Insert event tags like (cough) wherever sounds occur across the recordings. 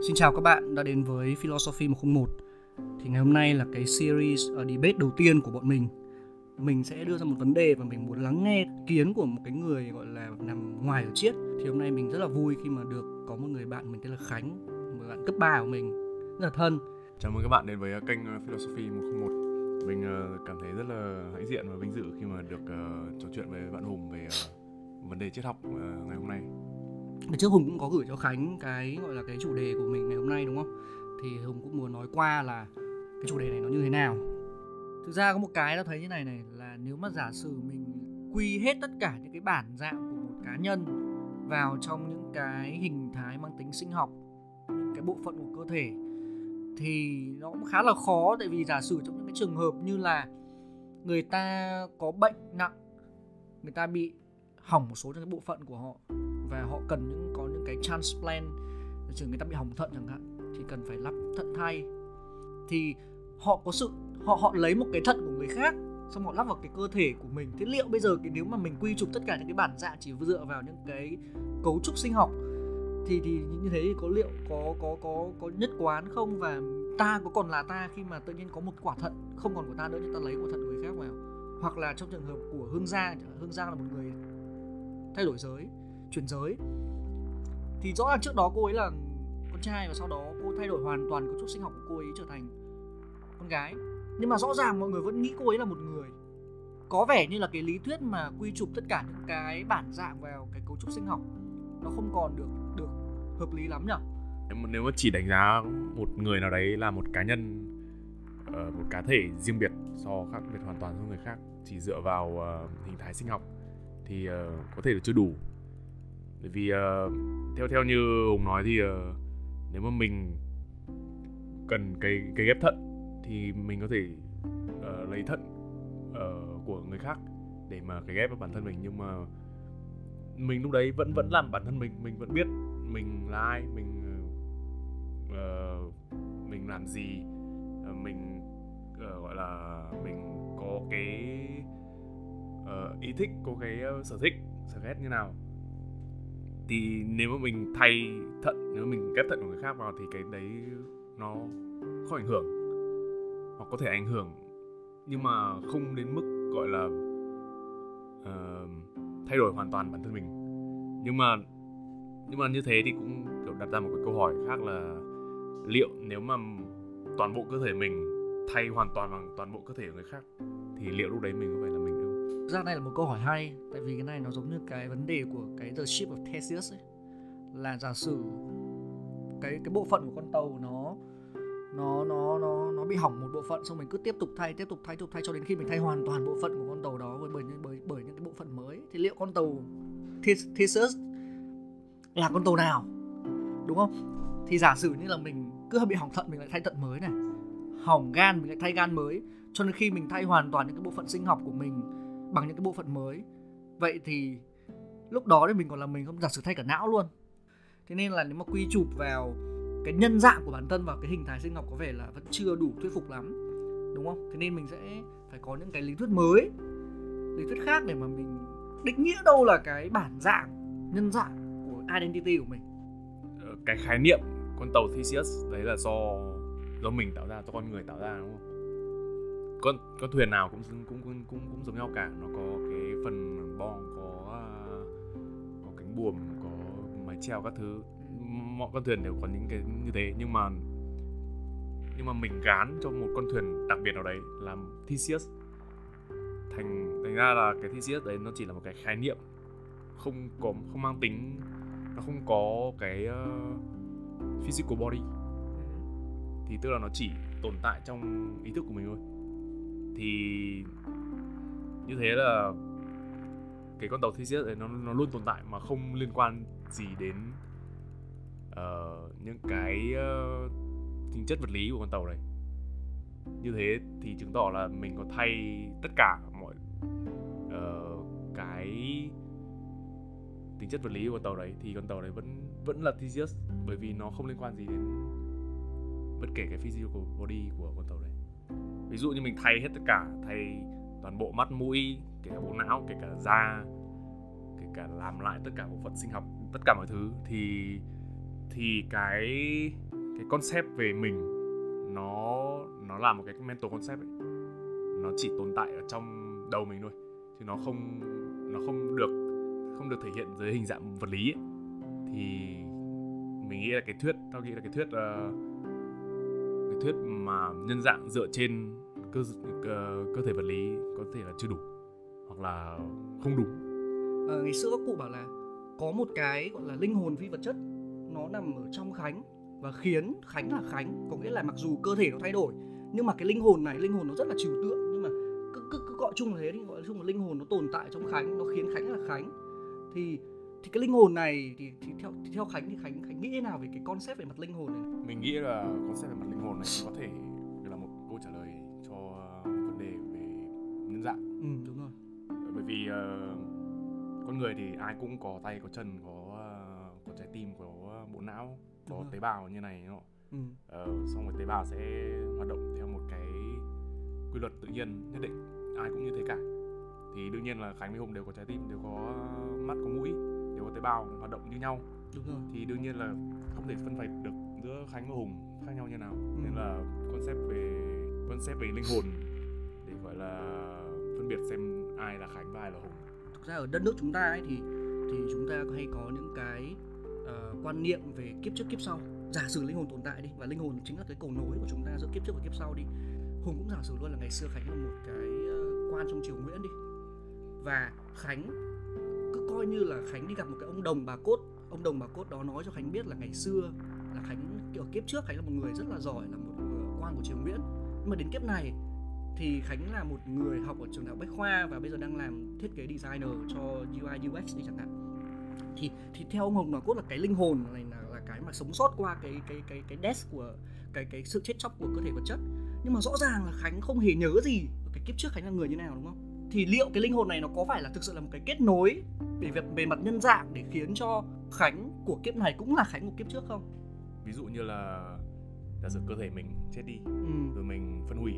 Xin chào các bạn đã đến với Philosophy 101 Thì ngày hôm nay là cái series uh, debate đầu tiên của bọn mình. Mình sẽ đưa ra một vấn đề và mình muốn lắng nghe kiến của một cái người gọi là nằm ngoài ở chiết Thì hôm nay mình rất là vui khi mà được có một người bạn mình tên là Khánh Một bạn cấp 3 của mình rất là thân. Chào mừng các bạn đến với uh, kênh ờ, Philosophy 101 Mình cảm thấy rất là hãnh diện và vinh dự khi mà được uh, trò chuyện với bạn Hùng về uh, vấn đề triết học uh, ngày hôm nay và trước Hùng cũng có gửi cho Khánh cái gọi là cái chủ đề của mình ngày hôm nay đúng không? Thì Hùng cũng muốn nói qua là cái chủ đề này nó như thế nào. Thực ra có một cái ta thấy như này này là nếu mà giả sử mình quy hết tất cả những cái bản dạng của một cá nhân vào trong những cái hình thái mang tính sinh học, những cái bộ phận của cơ thể thì nó cũng khá là khó tại vì giả sử trong những cái trường hợp như là người ta có bệnh nặng, người ta bị hỏng một số những cái bộ phận của họ và họ cần những, có những cái transplant trường người ta bị hỏng thận chẳng hạn, thì cần phải lắp thận thay. Thì họ có sự, họ họ lấy một cái thận của người khác, xong họ lắp vào cái cơ thể của mình. Thế liệu bây giờ cái, nếu mà mình quy chụp tất cả những cái bản dạng chỉ dựa vào những cái cấu trúc sinh học, thì thì như thế thì có liệu có có có có nhất quán không? Và ta có còn là ta khi mà tự nhiên có một quả thận không còn của ta nữa nhưng ta lấy quả thận của người khác vào? Hoặc là trong trường hợp của hương giang hương giang là một người thay đổi giới chuyển giới. Thì rõ ràng trước đó cô ấy là con trai và sau đó cô thay đổi hoàn toàn cấu trúc sinh học của cô ấy trở thành con gái. Nhưng mà rõ ràng mọi người vẫn nghĩ cô ấy là một người. Có vẻ như là cái lý thuyết mà quy chụp tất cả những cái bản dạng vào cái cấu trúc sinh học nó không còn được được hợp lý lắm nhỉ nếu mà, chỉ đánh giá một người nào đấy là một cá nhân ờ, một cá thể riêng biệt so khác biệt hoàn toàn với người khác chỉ dựa vào ờ, hình thái sinh học thì ờ, có thể là chưa đủ bởi vì uh, theo theo như hùng nói thì uh, nếu mà mình cần cái cái ghép thận thì mình có thể uh, lấy thận uh, của người khác để mà cái ghép vào bản thân mình. Nhưng mà mình lúc đấy vẫn vẫn làm bản thân mình mình vẫn biết mình là ai mình uh, mình làm gì uh, mình uh, gọi là mình có cái uh, ý thích có cái uh, sở thích sở ghét như nào thì nếu mà mình thay thận nếu mà mình ghép thận của người khác vào thì cái đấy nó không ảnh hưởng. Hoặc có thể ảnh hưởng nhưng mà không đến mức gọi là uh, thay đổi hoàn toàn bản thân mình. Nhưng mà nhưng mà như thế thì cũng kiểu đặt ra một cái câu hỏi khác là liệu nếu mà toàn bộ cơ thể mình thay hoàn toàn bằng toàn bộ cơ thể của người khác thì liệu lúc đấy mình có phải Thực ra này là một câu hỏi hay tại vì cái này nó giống như cái vấn đề của cái The Ship of Theseus ấy. Là giả sử cái cái bộ phận của con tàu nó nó nó nó nó bị hỏng một bộ phận xong mình cứ tiếp tục thay tiếp tục thay tiếp tục thay cho đến khi mình thay hoàn toàn bộ phận của con tàu đó bởi bởi bởi, bởi những cái bộ phận mới. Thì liệu con tàu Theseus là con tàu nào? Đúng không? Thì giả sử như là mình cứ bị hỏng thận mình lại thay thận mới này hỏng gan mình lại thay gan mới cho đến khi mình thay hoàn toàn những cái bộ phận sinh học của mình bằng những cái bộ phận mới. Vậy thì lúc đó thì mình còn là mình không giả sử thay cả não luôn. Thế nên là nếu mà quy chụp vào cái nhân dạng của bản thân và cái hình thái sinh học có vẻ là vẫn chưa đủ thuyết phục lắm, đúng không? Thế nên mình sẽ phải có những cái lý thuyết mới, lý thuyết khác để mà mình định nghĩa đâu là cái bản dạng, nhân dạng của identity của mình. Ờ, cái khái niệm con tàu Theseus, đấy là do do mình tạo ra, do con người tạo ra, đúng không? Con con thuyền nào cũng cũng cũng cũng cũng giống nhau cả. Nó có cái phần bong có à, có cánh buồm có mái chèo các thứ. Mọi con thuyền đều có những cái như thế. Nhưng mà nhưng mà mình gán cho một con thuyền đặc biệt nào đấy làm Theseus. Thành thành ra là cái Theseus đấy nó chỉ là một cái khái niệm. Không có không mang tính nó không có cái uh, physical body. Thì tức là nó chỉ tồn tại trong ý thức của mình thôi thì như thế là cái con tàu Theseus đấy nó nó luôn tồn tại mà không liên quan gì đến uh, những cái uh, tính chất vật lý của con tàu này. Như thế thì chứng tỏ là mình có thay tất cả mọi uh, cái tính chất vật lý của con tàu đấy. Thì con tàu đấy vẫn vẫn là Theseus bởi vì nó không liên quan gì đến bất kể cái physical body của con tàu đấy ví dụ như mình thay hết tất cả thay toàn bộ mắt mũi kể cả bộ não kể cả da kể cả làm lại tất cả bộ phận sinh học tất cả mọi thứ thì thì cái cái concept về mình nó nó là một cái mental concept ấy. nó chỉ tồn tại ở trong đầu mình thôi chứ nó không nó không được không được thể hiện dưới hình dạng vật lý ấy. thì mình nghĩ là cái thuyết tao nghĩ là cái thuyết uh, cái thuyết mà nhân dạng dựa trên cơ cơ, thể vật lý có thể là chưa đủ hoặc là không đúng Ờ, ngày xưa các cụ bảo là có một cái gọi là linh hồn phi vật chất nó nằm ở trong khánh và khiến khánh là khánh có nghĩa là mặc dù cơ thể nó thay đổi nhưng mà cái linh hồn này linh hồn nó rất là trừu tượng nhưng mà cứ cứ, cứ gọi chung là thế đi gọi chung là linh hồn nó tồn tại trong khánh nó khiến khánh là khánh. Thì thì cái linh hồn này thì, thì theo thì theo khánh thì khánh khánh nghĩ thế nào về cái concept về mặt linh hồn này? Mình nghĩ là concept về mặt linh hồn này có thể là một câu trả lời cho vấn đề về nhân dạng. Ừ đúng rồi. Bởi vì uh, con người thì ai cũng có tay có chân có uh, có trái tim có bộ não có tế bào như này nó ừ. uh, xong rồi tế bào sẽ hoạt động theo một cái quy luật tự nhiên nhất định ai cũng như thế cả. Thì đương nhiên là khánh với hùng đều có trái tim đều có mắt có mũi đều có tế bào hoạt động như nhau. Đúng rồi. Thì đương nhiên là không thể phân biệt được giữa khánh và hùng khác nhau như nào? Ừ. nên là concept về concept về linh hồn để gọi là phân biệt xem ai là khánh và ai là hùng. Thực ra ở đất nước chúng ta ấy thì thì chúng ta hay có những cái ờ, quan niệm về kiếp trước kiếp sau. Giả sử linh hồn tồn tại đi và linh hồn chính là cái cầu nối của chúng ta giữa kiếp trước và kiếp sau đi. Hùng cũng giả sử luôn là ngày xưa khánh là một cái ờ, quan trong triều nguyễn đi. Và khánh cứ coi như là khánh đi gặp một cái ông đồng bà cốt. Ông đồng bà cốt đó nói cho khánh biết là ngày xưa là khánh, kiểu, kiếp trước khánh là một người rất là giỏi, là một ờ, quan của triều nguyễn nhưng mà đến kiếp này thì Khánh là một người học ở trường đại học Bách khoa và bây giờ đang làm thiết kế designer cho UI UX đi chẳng hạn. Thì thì theo ông Hồng nói cốt là cái linh hồn này là là cái mà sống sót qua cái cái cái cái death của, cái cái sự chết chóc của cơ thể vật chất. Nhưng mà rõ ràng là Khánh không hề nhớ gì cái kiếp trước Khánh là người như nào, đúng không? Thì liệu cái linh hồn này nó có phải là thực sự là một cái kết nối về việc về mặt nhân dạng để khiến cho Khánh của kiếp này cũng là Khánh của kiếp trước không? Ví dụ như là giả sử cơ thể mình chết đi Ừ. rồi mình phân hủy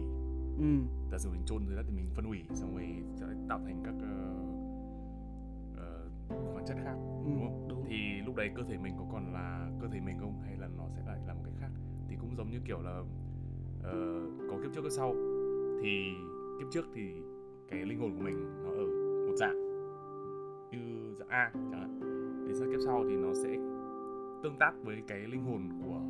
Ừ. giả sử mình chôn dưới đất thì mình phân hủy xong rồi sẽ tạo thành các uh, uh, khoáng chất khác Ừ, đúng không đúng. thì lúc đấy cơ thể mình có còn là cơ thể mình không hay là nó sẽ lại là một cái khác thì cũng giống như kiểu là ờ, có kiếp trước kiếp sau thì kiếp trước thì cái linh hồn của mình nó ở một dạng như dạng A chẳng hạn đến sang kiếp sau thì nó sẽ tương tác với cái linh hồn của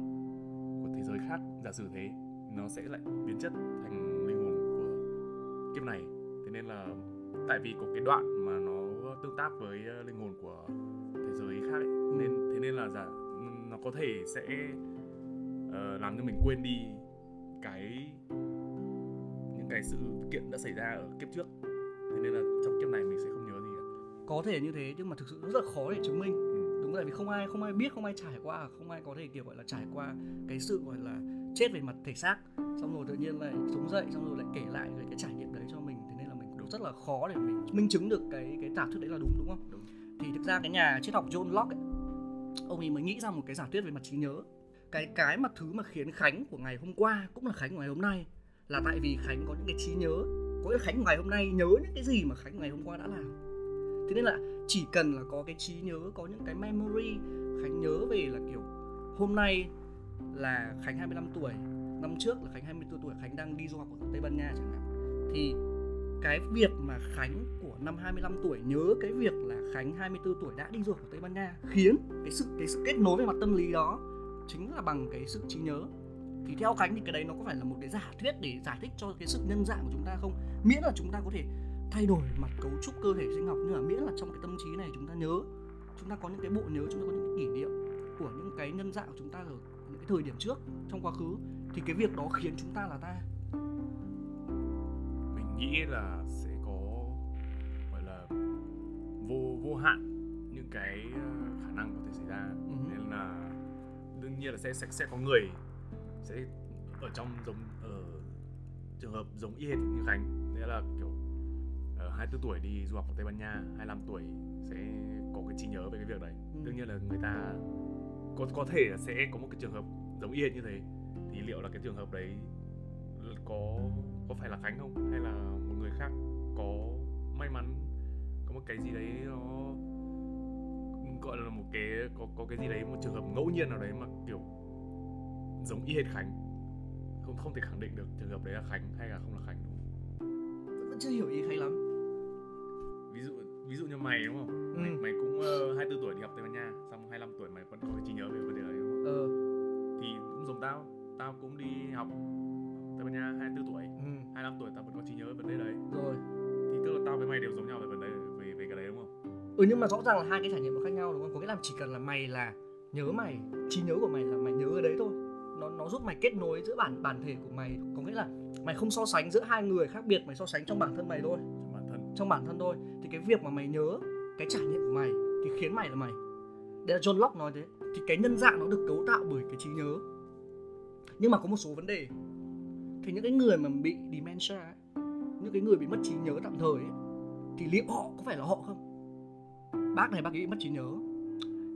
của thế giới khác giả sử thế nó sẽ lại biến chất thành linh hồn của kiếp này thế nên là tại vì có cái đoạn mà nó tương tác với ờ, linh hồn của thế giới khác ấy. nên thế nên là giả nó có thể sẽ uh, làm cho mình quên đi cái những cái sự kiện đã xảy ra ở kiếp trước thế nên là trong kiếp này mình sẽ không nhớ gì cả Có thể như thế nhưng mà thực sự rất là khó để chứng minh đúng tại vì không ai không ai biết không ai trải qua không ai có thể kiểu gọi là trải qua cái sự gọi là chết về mặt thể xác. Xong rồi tự nhiên lại sống dậy xong rồi lại kể lại cái, cái trải nghiệm đấy cho mình. Thế nên là mình cũng rất là khó để mình minh chứng được cái cái giả thuyết đấy là đúng đúng không? Đúng. thì thực ra cái nhà triết học John Locke ấy, ông ấy mới nghĩ ra một cái giả thuyết về mặt trí nhớ. Cái cái mà thứ mà khiến Khánh của ngày hôm qua cũng là Khánh của ngày hôm nay là tại vì Khánh có những cái trí nhớ. Có cái Khánh của ngày hôm nay nhớ những cái gì mà Khánh của ngày hôm qua đã làm thế nên là chỉ cần là có cái trí nhớ, có những cái memory, Khánh nhớ về là kiểu hôm nay là Khánh 25 tuổi, năm trước là Khánh 24 tuổi, Khánh đang đi du học ở Tây Ban Nha chẳng hạn. Thì cái việc mà Khánh của năm 25 tuổi nhớ cái việc là Khánh 24 tuổi đã đi du học ở Tây Ban Nha khiến cái sự cái sự kết nối về mặt tâm lý đó chính là bằng cái sự trí nhớ. Thì theo Khánh thì cái đấy nó có phải là một cái giả thuyết để giải thích cho cái sự nhân dạng của chúng ta không? Miễn là chúng ta có thể thay đổi mặt cấu trúc cơ thể sinh học. Nhưng mà miễn là trong cái tâm trí này chúng ta nhớ chúng ta có những cái bộ nhớ chúng ta có những cái kỷ niệm của những cái nhân dạng của chúng ta ở những cái thời điểm trước trong quá khứ thì cái việc đó khiến chúng ta là ta. Mình nghĩ là sẽ có gọi là vô vô hạn những cái ờ, khả năng có thể xảy ra. Ừ. nên là đương nhiên là sẽ sẽ sẽ có người sẽ ở trong giống ở trường hợp giống y hệt như Khánh. Nghĩa là 24 tuổi đi du học ở Tây Ban Nha 25 tuổi sẽ có cái trí nhớ về cái việc đấy. Ừ. đương nhiên là người ta có có thể là sẽ có một cái trường hợp giống y hệt như thế. Thì liệu là cái trường hợp đấy có có phải là Khánh không? Hay là một người khác có may mắn có một cái gì đấy nó gọi là một cái có có cái gì đấy một trường hợp ngẫu nhiên nào đấy mà kiểu giống y hệt khánh? Không không thể khẳng định được trường hợp đấy là khánh hay là không là khánh. Đúng không vẫn chưa hiểu ý khánh lắm ví dụ ví dụ như mày đúng không? Ừ. mày, mày cũng uh, 24 tuổi đi học tây ban nha xong 25 tuổi mày vẫn có cái trí nhớ về vấn đề đấy đúng không? Ờ. Thì cũng giống tao tao cũng đi học tây ban nha 24 tuổi ừ. 25 tuổi tao vẫn có trí nhớ về vấn đề đấy. Rồi. Thì tức là tao với mày đều giống nhau về vấn đề về về cái đấy đúng không? Ừ nhưng mà rõ ràng là hai cái trải nghiệm nó khác nhau đúng không? Có nghĩa là chỉ cần là mày là nhớ mày trí nhớ của mày là mày nhớ ở đấy thôi. Nó nó giúp mày kết nối giữa bản bản thể của mày. Có nghĩa là mày không so sánh giữa hai người khác biệt mày so sánh trong bản thân mày thôi trong bản thân thôi thì cái việc mà mày nhớ cái trải nghiệm của mày thì khiến mày là mày. Đây là John Locke nói thế thì cái nhân dạng nó được cấu tạo bởi cái trí nhớ. Nhưng mà có một số vấn đề. Thì những cái người mà bị dementia ấy, những cái người bị mất trí nhớ tạm thời ấy, thì liệu họ có phải là họ không? Bác này bác ấy mất trí nhớ.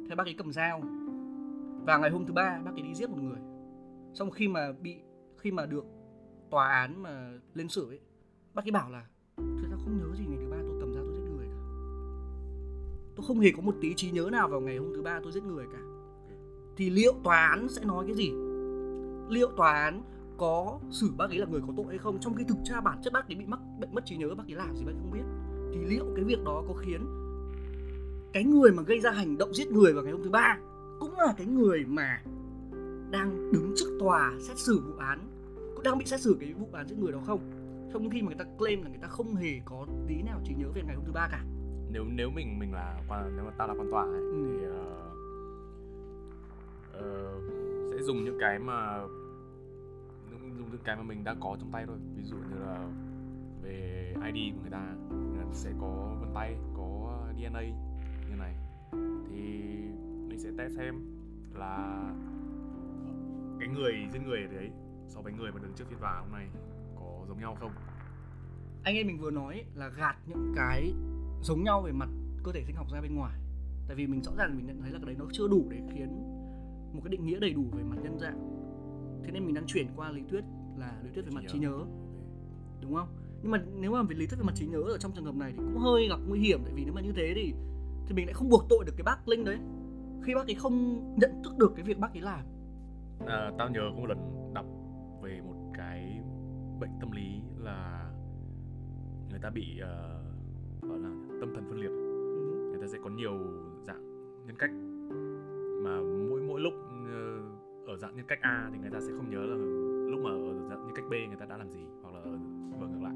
Thế bác ấy cầm dao. Và ngày hôm thứ ba bác ấy đi giết một người. Xong khi mà bị khi mà được tòa án mà lên xử ấy bác ấy bảo là không nhớ gì ngày thứ ba tôi cầm ra tôi giết người cả. Tôi không hề có một tí trí nhớ nào vào ngày hôm thứ ba tôi giết người cả. Thì liệu tòa án sẽ nói cái gì? Liệu tòa án có xử bác ấy là người có tội hay không? Trong khi thực ra bản chất bác ấy bị mắc bệnh mất trí nhớ, bác ấy làm gì bác ấy không biết. Thì liệu cái việc đó có khiến cái người mà gây ra hành động giết người vào ngày hôm thứ ba cũng là cái người mà đang đứng trước tòa xét xử vụ án cũng đang bị xét xử cái vụ án giết người đó không? Trong khi mà người ta claim là người ta không hề có tí nào trí nhớ về ngày hôm thứ ba cả. Nếu nếu mình mình là quan nếu mà tao là quan tòa ấy, Ừ. thì ờ, ờ, sẽ dùng những cái mà dùng những cái mà mình đã có trong tay thôi. Ví dụ như là về ID của người ta sẽ có vân tay có DNA như này. Thì mình sẽ test xem là cái người giết người ở đấy so với người mà đứng trước phiên tòa hôm nay giống nhau không? Anh em mình vừa nói là gạt những cái giống nhau về mặt cơ thể sinh học ra bên ngoài. Tại vì mình rõ ràng mình nhận thấy là cái đấy nó chưa đủ để khiến một cái định nghĩa đầy đủ về mặt nhân dạng. Thế nên mình đang chuyển qua lý thuyết là lý thuyết về mặt trí nhớ. Đúng không? Nhưng mà nếu mà về lý thuyết về mặt trí nhớ ở trong trường hợp này thì cũng hơi gặp nguy hiểm. Tại vì nếu mà như thế thì thì mình lại không buộc tội được cái bác linh đấy. Khi bác ấy không nhận thức được cái việc bác ấy làm. À, tao nhớ có một lần đọc bệnh tâm lý là người ta bị ờ, gọi là tâm thần phân liệt ừ. người ta sẽ có nhiều dạng nhân cách mà mỗi mỗi lúc ờ, ở dạng nhân cách A thì người ta sẽ không nhớ là lúc mà ở dạng nhân cách B người ta đã làm gì hoặc là ở và ngược lại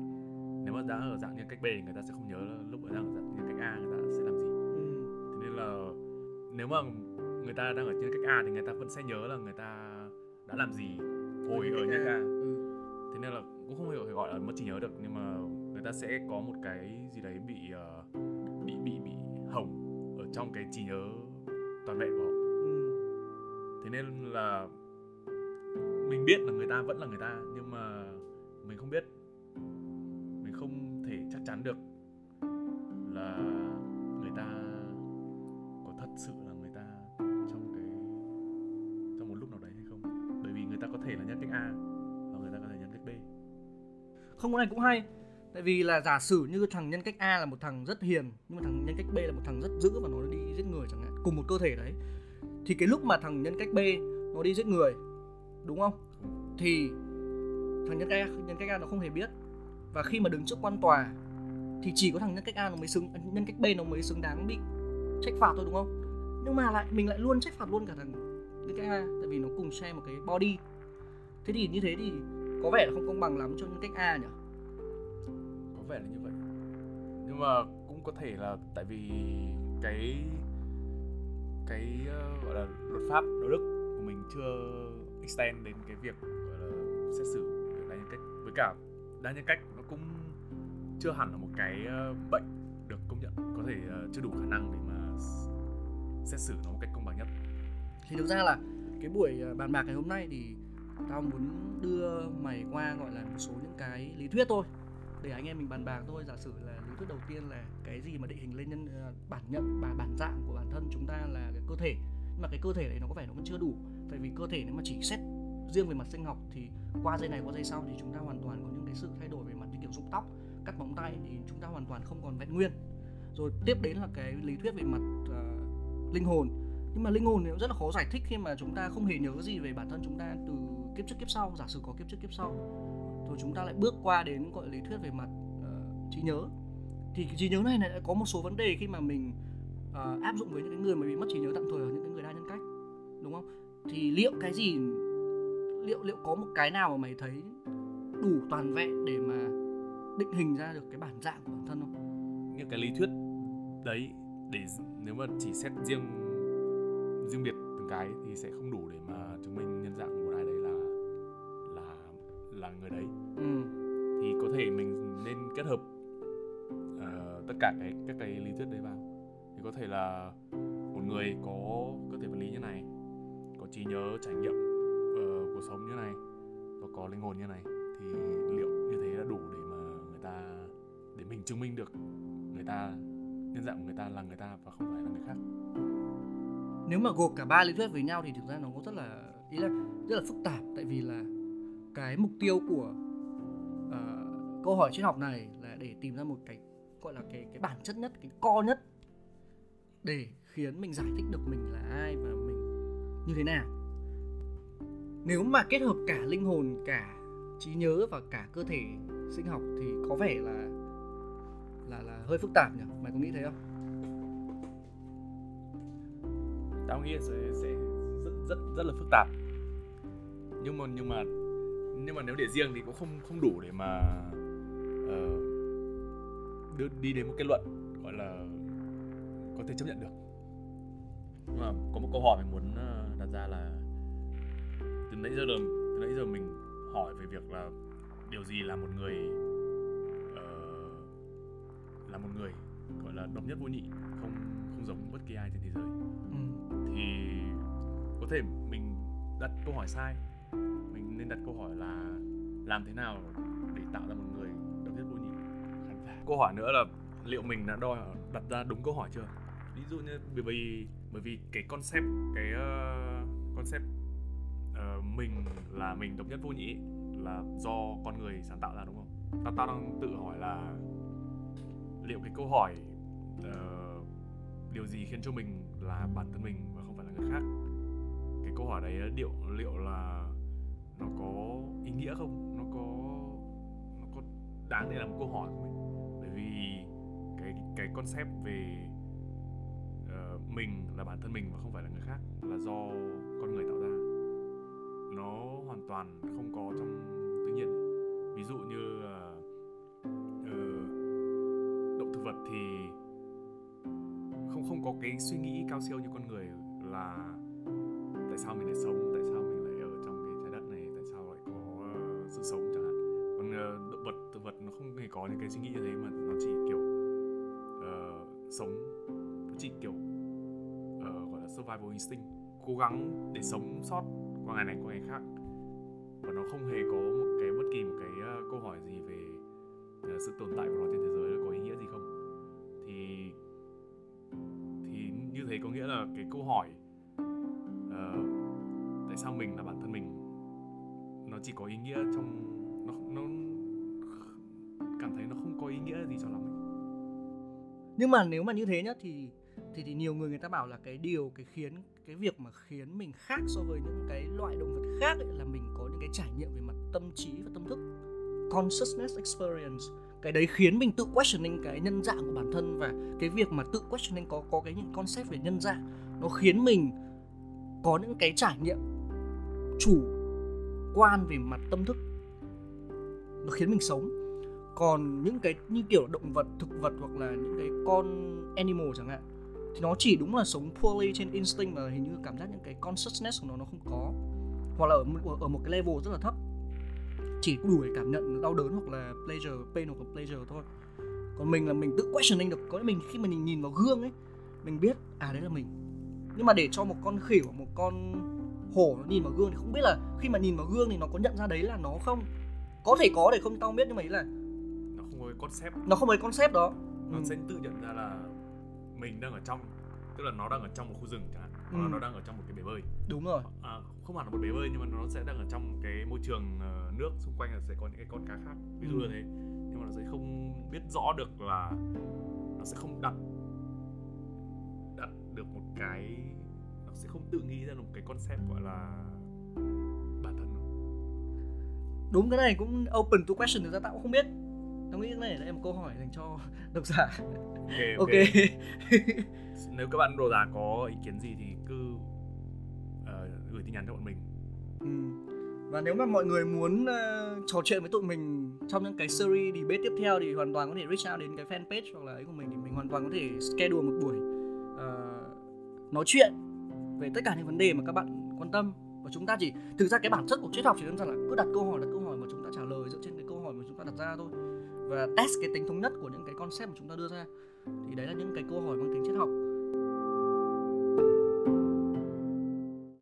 nếu mà đã ở dạng nhân cách B thì người ta sẽ không nhớ là lúc ở dạng nhân cách A người ta sẽ làm gì Ừ. thế nên là nếu mà người ta đang ở nhân cách A thì người ta vẫn sẽ nhớ là người ta đã làm gì hồi ở nhân cách A Ừ. thế nên là cũng không hiểu gọi là mất trí nhớ được nhưng mà người ta sẽ có một cái gì đấy bị ờ, bị bị bị hỏng ở trong cái trí nhớ toàn vẹn của họ Ừ. thế nên là mình biết là người ta vẫn là người ta nhưng mà mình không biết mình không thể chắc chắn được là không có này cũng hay. Tại vì là giả sử như thằng nhân cách A là một thằng rất hiền nhưng mà thằng nhân cách B là một thằng rất dữ và nó đi giết người chẳng hạn cùng một cơ thể đấy thì cái lúc mà thằng nhân cách B nó đi giết người đúng không? Thì thằng nhân cách A, nhân cách A nó không hề biết. Và khi mà đứng trước quan tòa thì chỉ có thằng nhân cách A nó mới xứng nhân cách B nó mới xứng đáng bị trách phạt thôi đúng không? Nhưng mà lại mình lại luôn trách phạt luôn cả thằng nhân cách A tại vì nó cùng share một cái body. Thế thì như thế thì có vẻ là không công bằng lắm cho nhân cách A nhỉ? Có vẻ là như vậy. Nhưng mà cũng có thể là tại vì cái cái ờ, gọi là luật pháp đạo đức của mình chưa extend đến cái việc gọi là xét xử đa nhân cách. Với cả đa nhân cách nó cũng chưa hẳn là một cái ờ, bệnh được công nhận. Có thể ờ, chưa đủ khả năng để mà xét xử nó một cách công bằng nhất. Thì thực ra là cái buổi bàn bạc ngày hôm nay thì tao muốn đưa mày qua gọi là một số những cái lý thuyết thôi. Để anh em mình bàn bạc thôi. Giả sử là lý thuyết đầu tiên là cái gì mà định hình lên nhân ờ, bản nhận và bản dạng của bản thân chúng ta là cái cơ thể. Nhưng mà cái cơ thể đấy nó có vẻ nó vẫn chưa đủ. Tại vì cơ thể nếu mà chỉ xét riêng về mặt sinh học thì qua dây này qua dây sau thì chúng ta hoàn toàn có những cái sự thay đổi về mặt như kiểu rụng tóc cắt móng tay thì chúng ta hoàn toàn không còn vẹn nguyên. Rồi tiếp đến là cái lý thuyết về mặt uh, linh hồn nhưng mà linh hồn thì cũng rất là khó giải thích khi mà chúng ta không hề nhớ gì về bản thân chúng ta từ kiếp trước kiếp sau. Giả sử có kiếp trước kiếp sau rồi chúng ta lại bước qua đến gọi lý thuyết về mặt uh, trí nhớ. Thì cái trí nhớ này lại có một số vấn đề khi mà mình uh, áp dụng với những cái người mà bị mất trí nhớ tạm thời ở những cái người đa nhân cách đúng không? Thì liệu cái gì liệu liệu có một cái nào mà mày thấy đủ toàn vẹn để mà định hình ra được cái bản dạng của bản thân không? Những cái lý thuyết đấy để nếu mà chỉ xét riêng riêng biệt từng cái thì sẽ không đủ để mà chứng minh nhân dạng của ai đấy là là là người đấy. Ừ. thì có thể mình nên kết hợp uh, tất cả cái các cái lý thuyết đấy vào. Thì có thể là một người có cơ thể vật lý như này có trí nhớ trải nghiệm uh, cuộc sống như này và có linh hồn như này thì liệu như thế là đủ để mà người ta để mình chứng minh được người ta nhân dạng của người ta là người ta và không phải là người khác nếu mà gộp cả ba lý thuyết với nhau thì thực ra nó cũng rất là ý là rất là phức tạp. Tại vì là cái mục tiêu của uh, câu hỏi triết học này là để tìm ra một cái gọi là cái cái bản chất nhất cái co nhất để khiến mình giải thích được mình là ai và mình như thế nào. Nếu mà kết hợp cả linh hồn cả trí nhớ và cả cơ thể sinh học thì có vẻ là là là hơi phức tạp nhỉ? Mày có nghĩ thế không? Tao nghĩ sẽ sẽ rất rất rất là phức tạp. Nhưng mà nhưng mà nhưng mà nếu để riêng thì cũng không không đủ để mà uh, đưa đi đến một kết luận gọi là có thể chấp nhận được. Nhưng mà có một câu hỏi mình muốn ờ, đặt ra là từ nãy giờ là từ nãy giờ mình hỏi về việc là điều gì là một người uh, là một người gọi là độc nhất vô nhị không không giống bất kỳ ai trên thế giới. Ừ. thì có thể mình đặt câu hỏi sai mình nên đặt câu hỏi là làm thế nào để tạo ra một người độc nhất vô nhị? Khán giả. Câu hỏi nữa là liệu mình đã đòi đặt ra đúng câu hỏi chưa? Ví dụ như bởi vì bởi vì cái concept cái uh, concept uh, mình là mình độc nhất vô nhị là do con người sáng tạo ra đúng không? Tao tao đang tự hỏi là liệu cái câu hỏi uh, điều gì khiến cho mình là bản thân mình và không phải là người khác? Cái câu hỏi đấy liệu liệu là nó có ý nghĩa không? Nó có nó có đáng để làm một câu hỏi của mình? Bởi vì cái cái concept về uh, mình là bản thân mình và không phải là người khác là do con người tạo ra. Nó hoàn toàn không có trong tự nhiên. Ví dụ như uh, uh, động thực vật thì không có cái suy nghĩ cao siêu như con người là tại sao mình lại sống tại sao mình lại ở trong cái trái đất này tại sao lại có uh, sự sống chẳng hạn. Còn uh, động vật thực vật nó không hề có những cái suy nghĩ như thế mà nó chỉ kiểu uh, sống nó chỉ kiểu uh, gọi là survival instinct cố gắng để sống sót qua ngày này qua ngày khác. Và nó không hề có một cái bất kỳ một cái uh, câu hỏi gì về uh, sự tồn tại của nó trên thế giới. Thế có nghĩa là cái câu hỏi uh, tại sao mình là bản thân mình nó chỉ có ý nghĩa trong nó nó cảm thấy nó không có ý nghĩa gì cho lắm ấy. nhưng mà nếu mà như thế nhá thì thì thì nhiều người người ta bảo là cái điều cái khiến cái việc mà khiến mình khác so với những cái loại động vật khác ấy, là mình có những cái trải nghiệm về mặt tâm trí và tâm thức consciousness experience cái đấy khiến mình tự questioning cái nhân dạng của bản thân và cái việc mà tự questioning có có cái những concept về nhân dạng. Nó khiến mình có những cái trải nghiệm chủ quan về mặt tâm thức. Nó khiến mình sống. Còn những cái như kiểu động vật thực vật hoặc là những cái con animal chẳng hạn thì nó chỉ đúng là sống poorly trên instinct mà hình như cảm giác những cái consciousness của nó nó không có. Hoặc là ở, ở một cái level rất là thấp chỉ đủ để cảm nhận đau đớn hoặc là pleasure pain hoặc là pleasure thôi. Còn mình là mình tự questioning được. Có mình khi mà mình nhìn vào gương ấy mình biết à đấy là mình. Nhưng mà để cho một con khỉ hoặc một con hổ nó nhìn vào gương thì không biết là khi mà nhìn vào gương thì nó có nhận ra đấy là nó không? Có thể có để không tao biết nhưng mà ý là nó không có cái concept. Nó không có cái concept đó. Nó ừ. sẽ tự nhận ra là mình đang ở trong tức là nó đang ở trong một khu rừng chẳng hạn hoặc là Ừ. nó đang ở trong một cái bể bơi. Đúng rồi. À, không hẳn là một bể bơi nhưng mà nó sẽ đang ở trong cái môi trường ờ, nước xung quanh là sẽ có những cái con cá khác. Ví dụ Ừ. như thế. Nhưng mà nó sẽ không biết rõ được là nó sẽ không đặt đặt được một cái nó sẽ không tự nghĩ ra được một cái concept gọi là bản thân. Đúng cái này cũng open to question thực ra tao cũng không biết tao nghĩ này là một câu hỏi dành cho (laughs) độc giả. Ok ok, (laughs) nếu các bạn đồ giả có ý kiến gì thì cứ ờ, gửi tin nhắn cho bọn mình. Ừ. và nếu mà mọi người muốn ờ, trò chuyện với tụi mình trong những cái series debate tiếp theo thì hoàn toàn có thể reach out đến cái fanpage hoặc là ấy của mình thì mình hoàn toàn có thể schedule một buổi ờ, nói chuyện về tất cả những vấn đề mà các bạn quan tâm. Và chúng ta chỉ thực ra cái bản chất của triết học chỉ đơn giản là cứ đặt câu hỏi đặt câu hỏi mà chúng ta trả lời dựa trên cái câu hỏi mà chúng ta đặt ra thôi và test cái tính thống nhất của những cái concept mà chúng ta đưa ra. Thì đấy là những cái câu hỏi mang tính triết học.